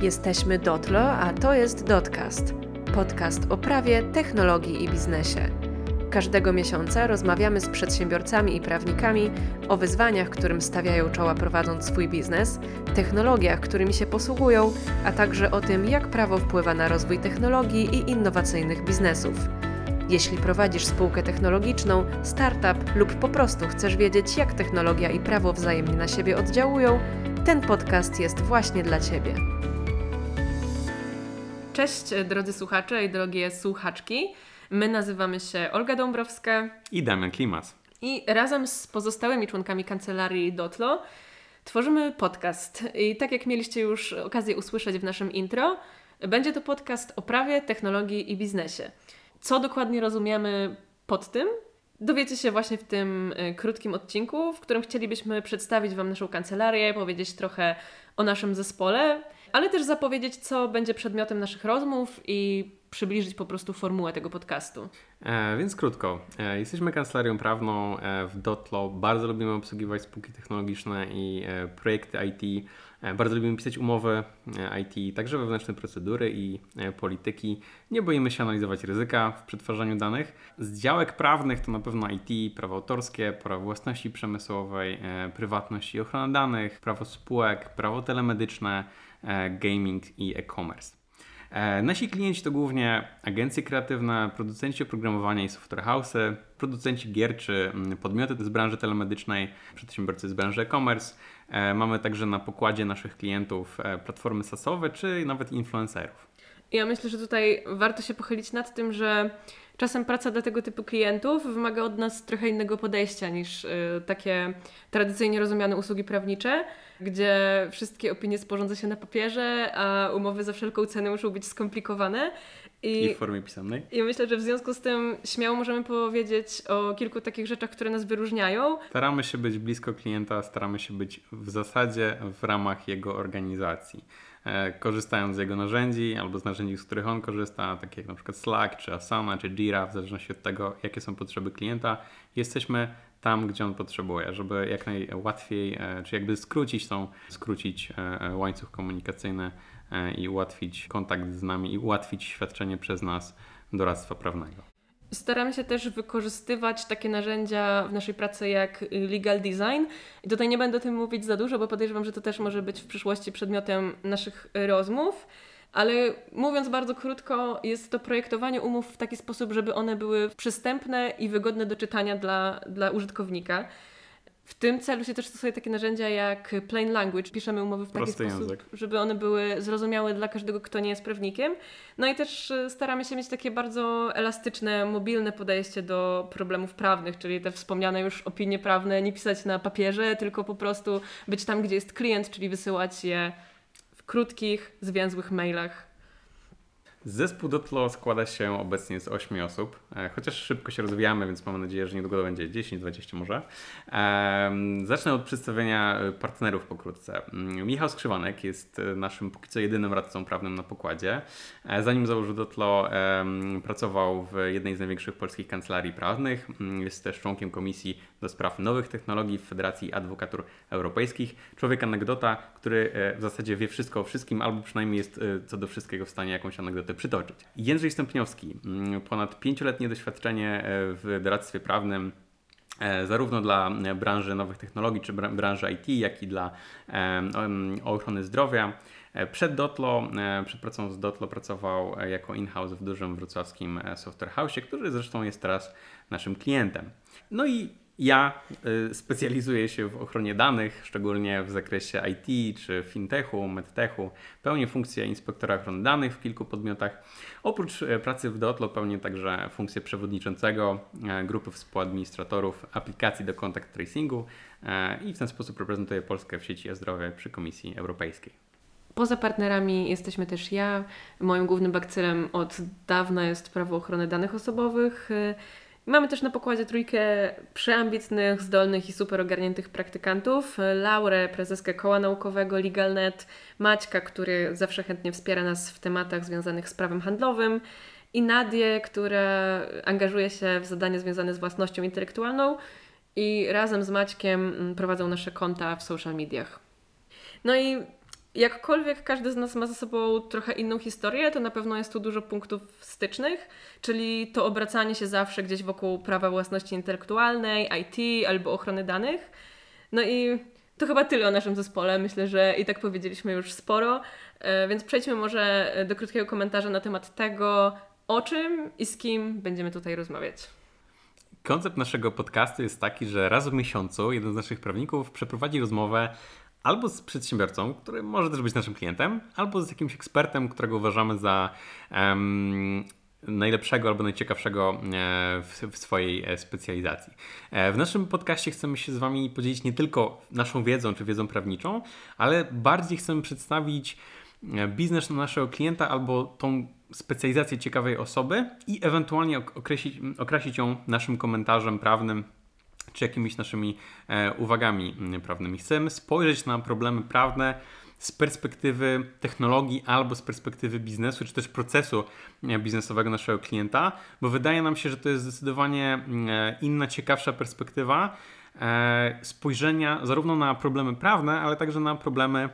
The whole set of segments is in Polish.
Jesteśmy Dotlo, a to jest Dotcast. Podcast o prawie, technologii i biznesie. Każdego miesiąca rozmawiamy z przedsiębiorcami i prawnikami o wyzwaniach, którym stawiają czoła prowadząc swój biznes, technologiach, którymi się posługują, a także o tym, jak prawo wpływa na rozwój technologii i innowacyjnych biznesów. Jeśli prowadzisz spółkę technologiczną, startup lub po prostu chcesz wiedzieć, jak technologia i prawo wzajemnie na siebie oddziałują, ten podcast jest właśnie dla Ciebie. Cześć drodzy słuchacze i drogie słuchaczki. My nazywamy się Olga Dąbrowska i Damian Klimas. I razem z pozostałymi członkami kancelarii Dotlo tworzymy podcast. I tak jak mieliście już okazję usłyszeć w naszym intro, będzie to podcast o prawie, technologii i biznesie. Co dokładnie rozumiemy pod tym? Dowiecie się właśnie w tym y, krótkim odcinku, w którym chcielibyśmy przedstawić Wam naszą kancelarię, powiedzieć trochę o naszym zespole, ale też zapowiedzieć, co będzie przedmiotem naszych rozmów i przybliżyć po prostu formułę tego podcastu. E, więc krótko. E, jesteśmy kancelarią prawną e, w Dotlo. Bardzo lubimy obsługiwać spółki technologiczne i e, projekty IT. E, bardzo lubimy pisać umowy e, IT, także wewnętrzne procedury i polityki. Nie boimy się analizować ryzyka w przetwarzaniu danych. Z działek prawnych to na pewno IT, prawo autorskie, prawo własności przemysłowej, prywatność i ochrona danych, prawo spółek, prawo telemedyczne, gaming i e-commerce. E, nasi klienci to głównie agencje kreatywne, producenci oprogramowania i software house'y, producenci gier czy mm, podmioty z branży telemedycznej, przedsiębiorcy z branży e-commerce. E, mamy także na pokładzie naszych klientów e, platformy sasowe czy nawet influencerów. Ja myślę, że tutaj warto się pochylić nad tym, że czasem praca dla tego typu klientów wymaga od nas trochę innego podejścia niż takie tradycyjnie rozumiane usługi prawnicze gdzie wszystkie opinie sporządza się na papierze, a umowy za wszelką cenę muszą być skomplikowane. I, I w formie pisemnej. I myślę, że w związku z tym śmiało możemy powiedzieć o kilku takich rzeczach, które nas wyróżniają. Staramy się być blisko klienta, staramy się być w zasadzie w ramach jego organizacji. E, korzystając z jego narzędzi albo z narzędzi, z których on korzysta, takie jak na przykład Slack, czy Asana, czy Jira, w zależności od tego, jakie są potrzeby klienta, jesteśmy tam, gdzie on potrzebuje, żeby jak najłatwiej, e, czy jakby skrócić tą, skrócić e, łańcuch komunikacyjny i ułatwić kontakt z nami i ułatwić świadczenie przez nas doradztwa prawnego. Staramy się też wykorzystywać takie narzędzia w naszej pracy jak legal design. I tutaj nie będę o tym mówić za dużo, bo podejrzewam, że to też może być w przyszłości przedmiotem naszych rozmów. Ale mówiąc bardzo krótko, jest to projektowanie umów w taki sposób, żeby one były przystępne i wygodne do czytania dla, dla użytkownika. W tym celu się też stosuje takie narzędzia jak plain language. Piszemy umowy w taki Prosty sposób, język. żeby one były zrozumiałe dla każdego, kto nie jest prawnikiem. No i też e, staramy się mieć takie bardzo elastyczne, mobilne podejście do problemów prawnych, czyli te wspomniane już opinie prawne nie pisać na papierze, tylko po prostu być tam, gdzie jest klient, czyli wysyłać je krótkich, zwięzłych mailach Zespół Dotlo składa się obecnie z 8 osób, e, chociaż szybko się rozwijamy, więc mam nadzieję, że niedługo będzie 10-20 może. Zacznę od przedstawienia e, partnerów pokrótce. Mm, Michał Skrzywanek jest e, naszym póki co jedynym radcą prawnym na pokładzie. Zanim założył Dotlo, pracował w jednej z największych polskich kancelarii prawnych. Mm, jest też członkiem Komisji do Spraw Nowych Technologii w Federacji Adwokatur Europejskich. Człowiek anegdota, który w zasadzie wie wszystko o wszystkim, albo przynajmniej jest co do wszystkiego w stanie jakąś anegdotę przytoczyć. Jędrzej Stępniowski, mm, ponad pięcioletnie doświadczenie e, w doradztwie prawnym e, zarówno dla branży nowych technologii czy branży IT, jak i dla ochrony zdrowia. E, przed Dotlo, przed pracą z Dotlo pracował jako in-house w dużym wrocławskim software house, który zresztą jest teraz naszym klientem. No i ja y, specjalizuję się w ochronie danych, szczególnie w zakresie IT czy fintechu, medtechu. Pełnię funkcję inspektora ochrony danych w kilku podmiotach. Oprócz e, pracy w Dotlo pełnię także funkcję przewodniczącego e, grupy współadministratorów aplikacji do contact tracingu i w ten sposób reprezentuję Polskę w sieci e-zdrowie przy Komisji Europejskiej. Poza partnerami jesteśmy też ja. Moim głównym bakcylem od dawna jest prawo ochrony danych osobowych. Mamy też na pokładzie trójkę przeambitnych, zdolnych i super ogarniętych praktykantów. Laurę, prezeskę koła naukowego LegalNet, Maćka, który zawsze chętnie wspiera nas w tematach związanych z prawem handlowym i Nadię, która angażuje się w zadania związane z własnością intelektualną i razem z Maćkiem mm, prowadzą nasze konta w social mediach. No i Jakkolwiek każdy z nas ma ze sobą trochę inną historię, to na pewno jest tu dużo punktów stycznych, czyli to obracanie się zawsze gdzieś wokół prawa własności intelektualnej, IT albo ochrony danych. No i to chyba tyle o naszym zespole. Myślę, że i tak powiedzieliśmy już sporo, e, więc przejdźmy może do krótkiego komentarza na temat tego, o czym i z kim będziemy tutaj rozmawiać. Koncept naszego podcastu jest taki, że raz w miesiącu jeden z naszych prawników przeprowadzi rozmowę albo z przedsiębiorcą, który może też być naszym klientem, albo z jakimś ekspertem, którego uważamy za um, najlepszego albo najciekawszego e, w, swojej e, specjalizacji. E, w naszym podcaście chcemy się z Wami podzielić nie tylko naszą wiedzą czy wiedzą prawniczą, ale bardziej chcemy przedstawić biznes naszego klienta albo tą specjalizację ciekawej osoby i ewentualnie określić, określić ją naszym komentarzem prawnym czy jakimiś naszymi e, uwagami mm, prawnymi. Chcemy spojrzeć na problemy prawne z perspektywy technologii albo z perspektywy biznesu, czy też procesu e, biznesowego naszego klienta, bo wydaje nam się, że to jest zdecydowanie mm, e, inna, ciekawsza perspektywa spojrzenia zarówno na problemy prawne, ale także na problemy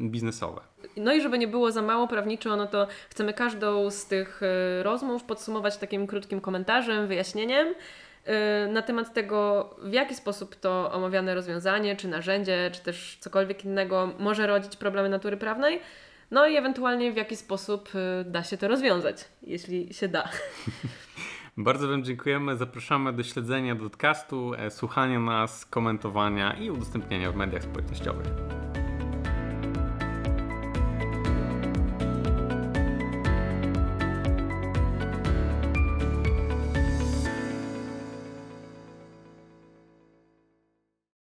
biznesowe. No i żeby nie było za mało prawniczo, no to chcemy każdą z tych rozmów podsumować takim krótkim komentarzem, wyjaśnieniem. Y, na temat tego, w jaki sposób to omawiane rozwiązanie, czy narzędzie, czy też cokolwiek innego może rodzić problemy natury prawnej. No i ewentualnie w jaki sposób y, da się to rozwiązać, jeśli się da. Bardzo Wam dziękujemy. Zapraszamy do śledzenia podcastu, e, słuchania nas, komentowania i udostępniania w mediach społecznościowych.